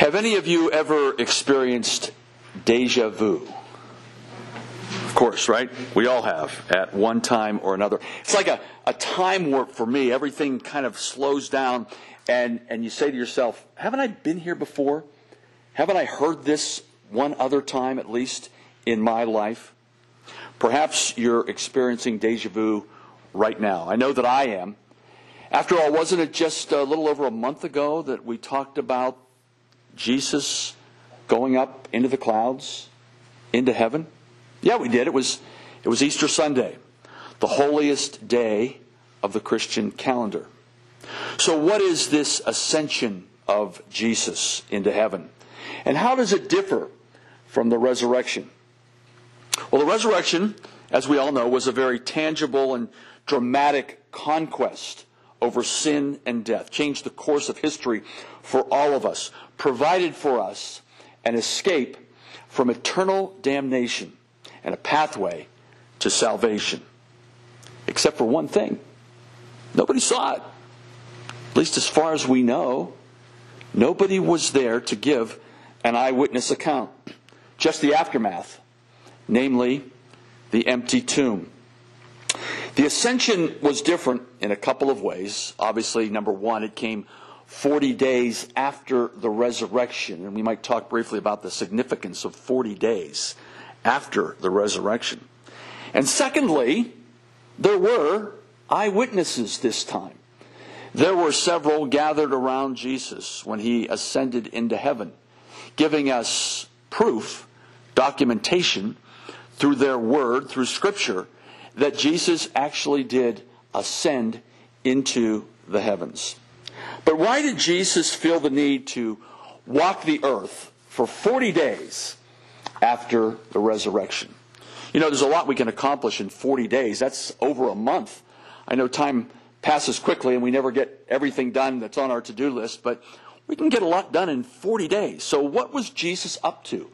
Have any of you ever experienced deja vu? Of course, right? We all have at one time or another. It's like a, a time warp for me. Everything kind of slows down, and, and you say to yourself, Haven't I been here before? Haven't I heard this one other time at least in my life? Perhaps you're experiencing deja vu right now. I know that I am. After all, wasn't it just a little over a month ago that we talked about Jesus going up into the clouds, into heaven? Yeah, we did. It was, it was Easter Sunday, the holiest day of the Christian calendar. So, what is this ascension of Jesus into heaven? And how does it differ from the resurrection? Well, the resurrection, as we all know, was a very tangible and dramatic conquest over sin and death, changed the course of history for all of us, provided for us an escape from eternal damnation and a pathway to salvation. Except for one thing nobody saw it. At least as far as we know, nobody was there to give an eyewitness account. Just the aftermath, namely the empty tomb. The ascension was different in a couple of ways. Obviously, number one, it came 40 days after the resurrection, and we might talk briefly about the significance of 40 days after the resurrection. And secondly, there were eyewitnesses this time. There were several gathered around Jesus when he ascended into heaven, giving us proof, documentation, through their word, through Scripture, that Jesus actually did ascend into the heavens. But why did Jesus feel the need to walk the earth for 40 days after the resurrection. You know, there's a lot we can accomplish in 40 days. That's over a month. I know time passes quickly and we never get everything done that's on our to do list, but we can get a lot done in 40 days. So, what was Jesus up to?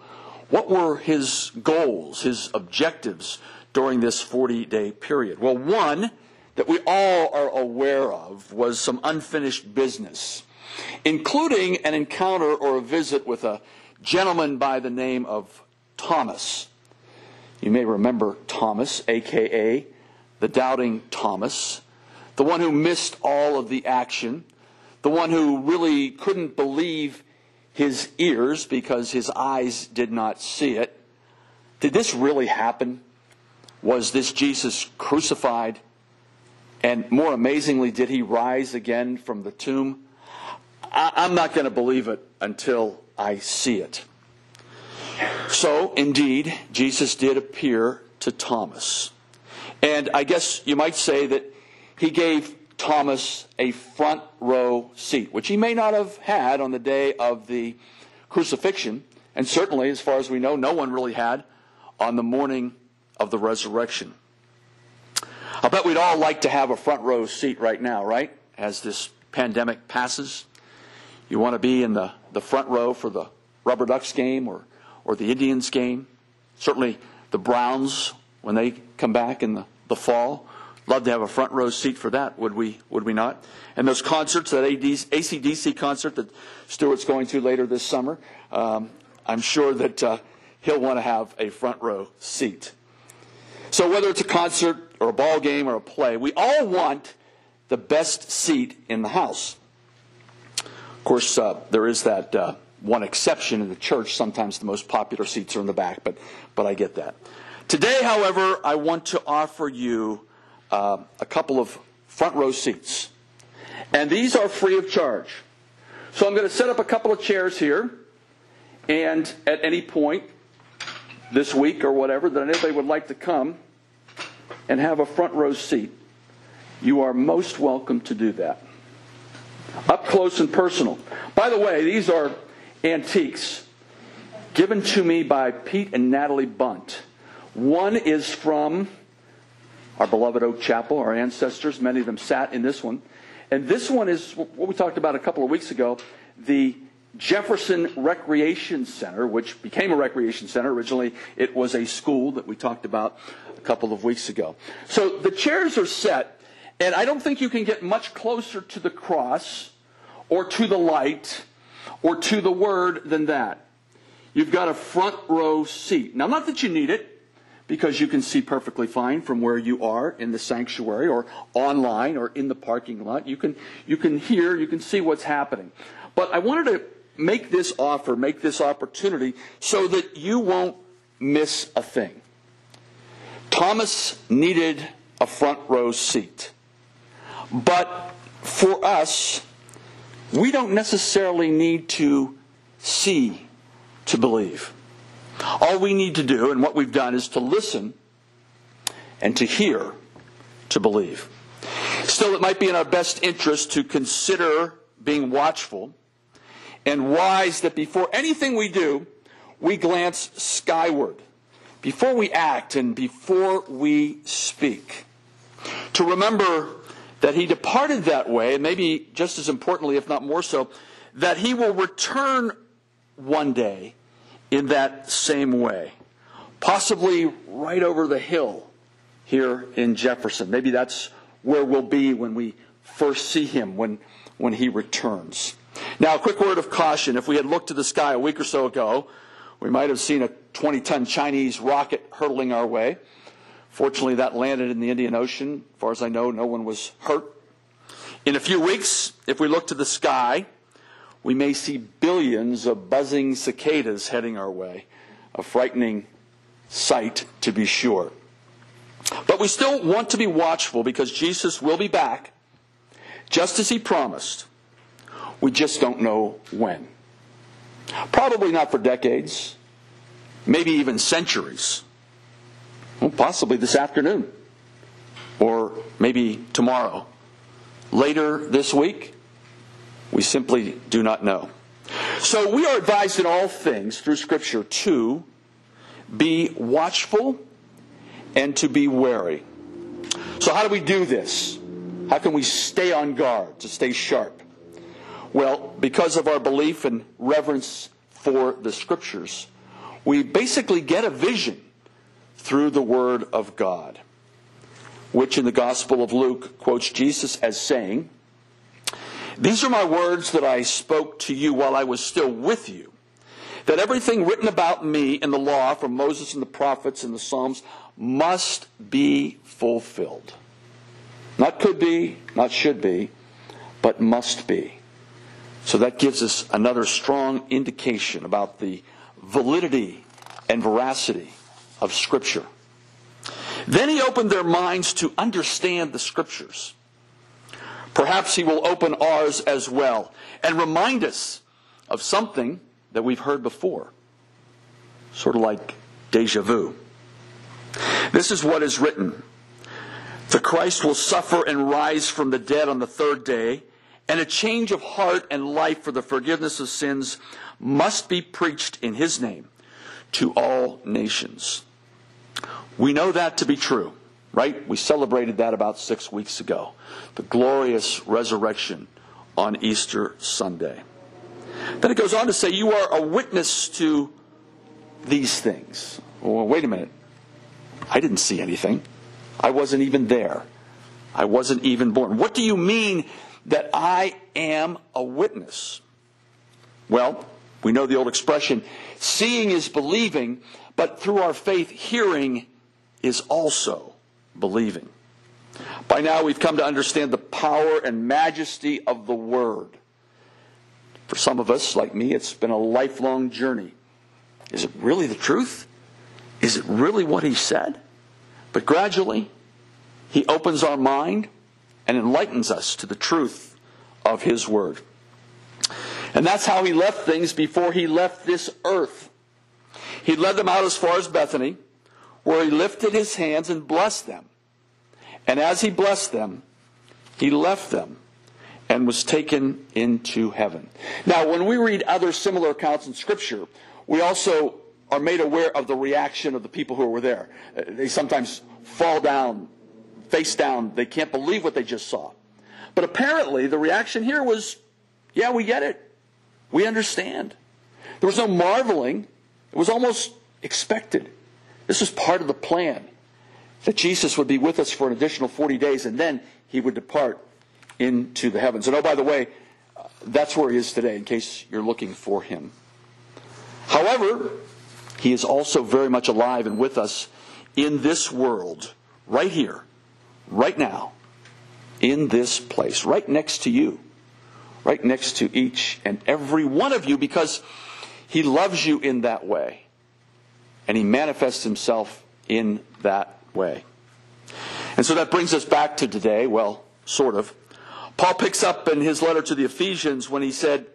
What were his goals, his objectives during this 40 day period? Well, one that we all are aware of was some unfinished business, including an encounter or a visit with a gentleman by the name of Thomas. You may remember Thomas, aka the doubting Thomas, the one who missed all of the action, the one who really couldn't believe his ears because his eyes did not see it. Did this really happen? Was this Jesus crucified? And more amazingly, did he rise again from the tomb? I'm not going to believe it until I see it. So, indeed, Jesus did appear to Thomas. And I guess you might say that he gave Thomas a front row seat, which he may not have had on the day of the crucifixion. And certainly, as far as we know, no one really had on the morning of the resurrection. I bet we'd all like to have a front row seat right now, right? As this pandemic passes. You want to be in the, the front row for the Rubber Ducks game or or the Indians game. Certainly the Browns when they come back in the, the fall. Love to have a front row seat for that, would we, would we not? And those concerts, that ACDC concert that Stuart's going to later this summer, um, I'm sure that uh, he'll want to have a front row seat. So whether it's a concert or a ball game or a play, we all want the best seat in the house. Of course, uh, there is that uh, one exception in the church. Sometimes the most popular seats are in the back, but, but I get that. Today, however, I want to offer you uh, a couple of front row seats. And these are free of charge. So I'm going to set up a couple of chairs here. And at any point this week or whatever that anybody would like to come and have a front row seat, you are most welcome to do that. Up close and personal. By the way, these are antiques given to me by Pete and Natalie Bunt. One is from our beloved Oak Chapel, our ancestors. Many of them sat in this one. And this one is what we talked about a couple of weeks ago the Jefferson Recreation Center, which became a recreation center. Originally, it was a school that we talked about a couple of weeks ago. So the chairs are set, and I don't think you can get much closer to the cross or to the light or to the Word than that. You've got a front row seat. Now, not that you need it, because you can see perfectly fine from where you are in the sanctuary or online or in the parking lot. You can, you can hear, you can see what's happening. But I wanted to make this offer, make this opportunity so that you won't miss a thing. Thomas needed a front row seat. But for us, we don't necessarily need to see to believe. All we need to do, and what we've done, is to listen and to hear to believe. Still, it might be in our best interest to consider being watchful and wise that before anything we do, we glance skyward, before we act and before we speak. To remember that he departed that way, and maybe just as importantly, if not more so, that he will return one day in that same way. Possibly right over the hill here in Jefferson. Maybe that's where we'll be when we first see him, when, when he returns. Now, a quick word of caution. If we had looked to the sky a week or so ago, we might have seen a 20 ton Chinese rocket hurtling our way. Fortunately, that landed in the Indian Ocean. As far as I know, no one was hurt. In a few weeks, if we look to the sky, we may see billions of buzzing cicadas heading our way. A frightening sight, to be sure. But we still want to be watchful because Jesus will be back, just as he promised. We just don't know when. Probably not for decades, maybe even centuries. Well, possibly this afternoon, or maybe tomorrow. Later this week, we simply do not know. So we are advised in all things through Scripture to be watchful and to be wary. So, how do we do this? How can we stay on guard, to stay sharp? Well, because of our belief and reverence for the Scriptures, we basically get a vision through the Word of God, which in the Gospel of Luke quotes Jesus as saying, these are my words that I spoke to you while I was still with you. That everything written about me in the law from Moses and the prophets and the Psalms must be fulfilled. Not could be, not should be, but must be. So that gives us another strong indication about the validity and veracity of Scripture. Then he opened their minds to understand the Scriptures. Perhaps He will open ours as well and remind us of something that we've heard before. Sort of like deja vu. This is what is written The Christ will suffer and rise from the dead on the third day, and a change of heart and life for the forgiveness of sins must be preached in His name to all nations. We know that to be true right? We celebrated that about six weeks ago. The glorious resurrection on Easter Sunday. Then it goes on to say, You are a witness to these things. Well, wait a minute. I didn't see anything. I wasn't even there. I wasn't even born. What do you mean that I am a witness? Well, we know the old expression seeing is believing, but through our faith, hearing is also believing. By now, we've come to understand the power and majesty of the Word. For some of us, like me, it's been a lifelong journey. Is it really the truth? Is it really what He said? But gradually, He opens our mind and enlightens us to the truth of His Word. And that's how He left things before He left this earth. He led them out as far as Bethany where he lifted his hands and blessed them. And as he blessed them, he left them and was taken into heaven. Now, when we read other similar accounts in Scripture, we also are made aware of the reaction of the people who were there. They sometimes fall down, face down. They can't believe what they just saw. But apparently, the reaction here was, yeah, we get it. We understand. There was no marveling. It was almost expected. This was part of the plan that Jesus would be with us for an additional 40 days and then he would depart into the heavens. And oh, by the way, that's where he is today, in case you're looking for him. However, he is also very much alive and with us in this world, right here, right now, in this place, right next to you, right next to each and every one of you, because he loves you in that way. And he manifests himself in that way. And so that brings us back to today, well, sort of. Paul picks up in his letter to the Ephesians when he said,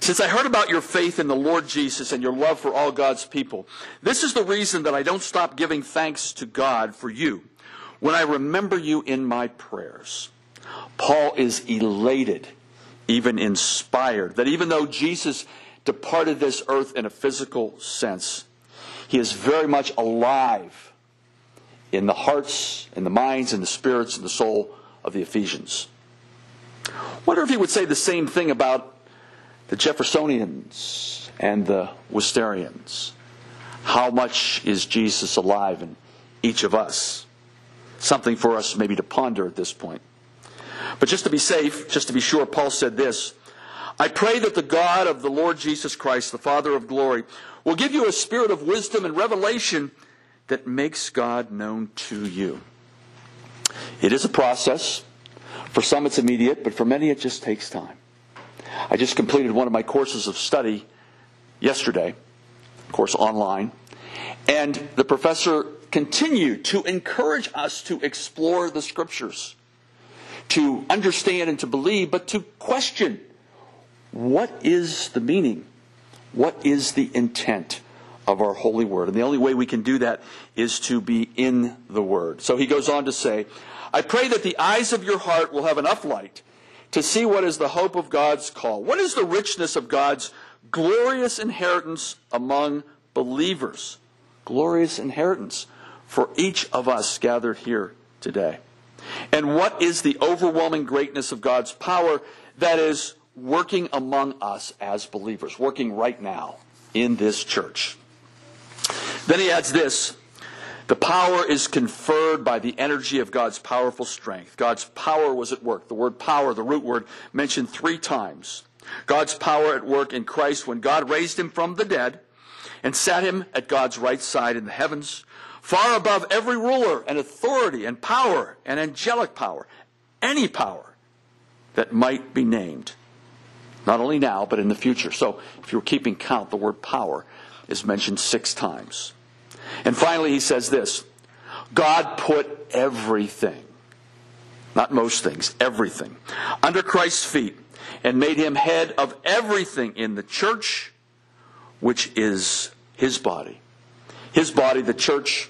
since I heard about your faith in the Lord Jesus and your love for all God's people, this is the reason that I don't stop giving thanks to God for you when I remember you in my prayers. Paul is elated, even inspired, that even though Jesus departed this earth in a physical sense, he is very much alive in the hearts in the minds in the spirits in the soul of the Ephesians. Wonder if he would say the same thing about the Jeffersonians and the Wisterians. How much is Jesus alive in each of us? Something for us maybe to ponder at this point. But just to be safe, just to be sure, Paul said this I pray that the God of the Lord Jesus Christ, the Father of glory, will give you a spirit of wisdom and revelation that makes God known to you. It is a process. For some, it's immediate, but for many, it just takes time. I just completed one of my courses of study yesterday, of course, online. And the professor continued to encourage us to explore the scriptures, to understand and to believe, but to question what is the meaning? What is the intent of our holy word? And the only way we can do that is to be in the word. So he goes on to say, I pray that the eyes of your heart will have enough light to see what is the hope of God's call. What is the richness of God's glorious inheritance among believers? Glorious inheritance for each of us gathered here today. And what is the overwhelming greatness of God's power that is working among us as believers, working right now in this church? Then he adds this the power is conferred by the energy of God's powerful strength. God's power was at work. The word power, the root word, mentioned three times. God's power at work in Christ when God raised him from the dead and sat him at God's right side in the heavens, far above every ruler and authority and power and angelic power, any power that might be named. Not only now, but in the future. So if you're keeping count, the word power is mentioned six times. And finally, he says this God put everything, not most things, everything, under Christ's feet and made him head of everything in the church, which is his body. His body, the church,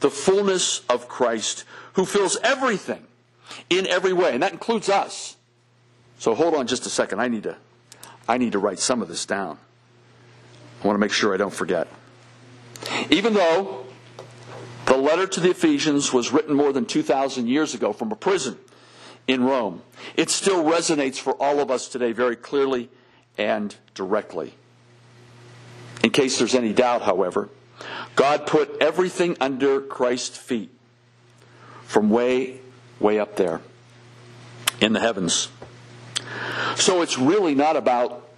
the fullness of Christ, who fills everything in every way. And that includes us. So hold on just a second. I need to, I need to write some of this down. I want to make sure I don't forget. Even though the letter to the Ephesians was written more than 2,000 years ago from a prison in Rome, it still resonates for all of us today very clearly and directly. In case there's any doubt, however, God put everything under Christ's feet from way, way up there in the heavens. So it's really not about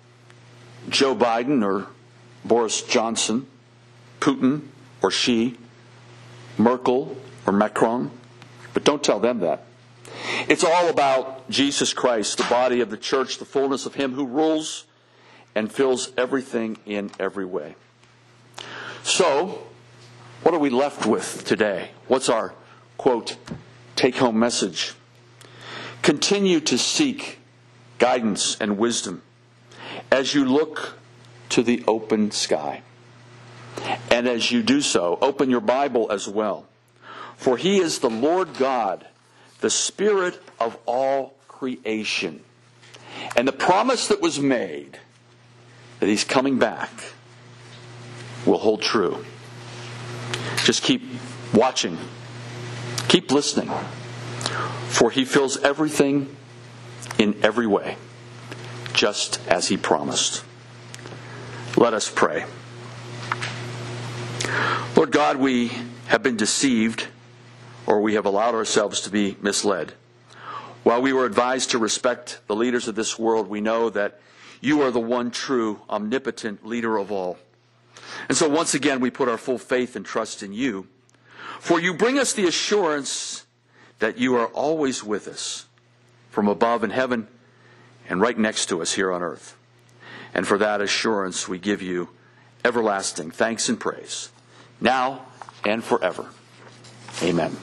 Joe Biden or Boris Johnson Putin or Xi, Merkel or Macron, but don't tell them that. It's all about Jesus Christ, the body of the church, the fullness of Him who rules and fills everything in every way. So, what are we left with today? What's our, quote, take home message? Continue to seek guidance and wisdom as you look to the open sky. And as you do so, open your Bible as well. For he is the Lord God, the Spirit of all creation. And the promise that was made that he's coming back will hold true. Just keep watching, keep listening, for he fills everything in every way, just as he promised. Let us pray. Lord God, we have been deceived or we have allowed ourselves to be misled. While we were advised to respect the leaders of this world, we know that you are the one true, omnipotent leader of all. And so once again, we put our full faith and trust in you. For you bring us the assurance that you are always with us from above in heaven and right next to us here on earth. And for that assurance, we give you everlasting thanks and praise, now and forever. Amen.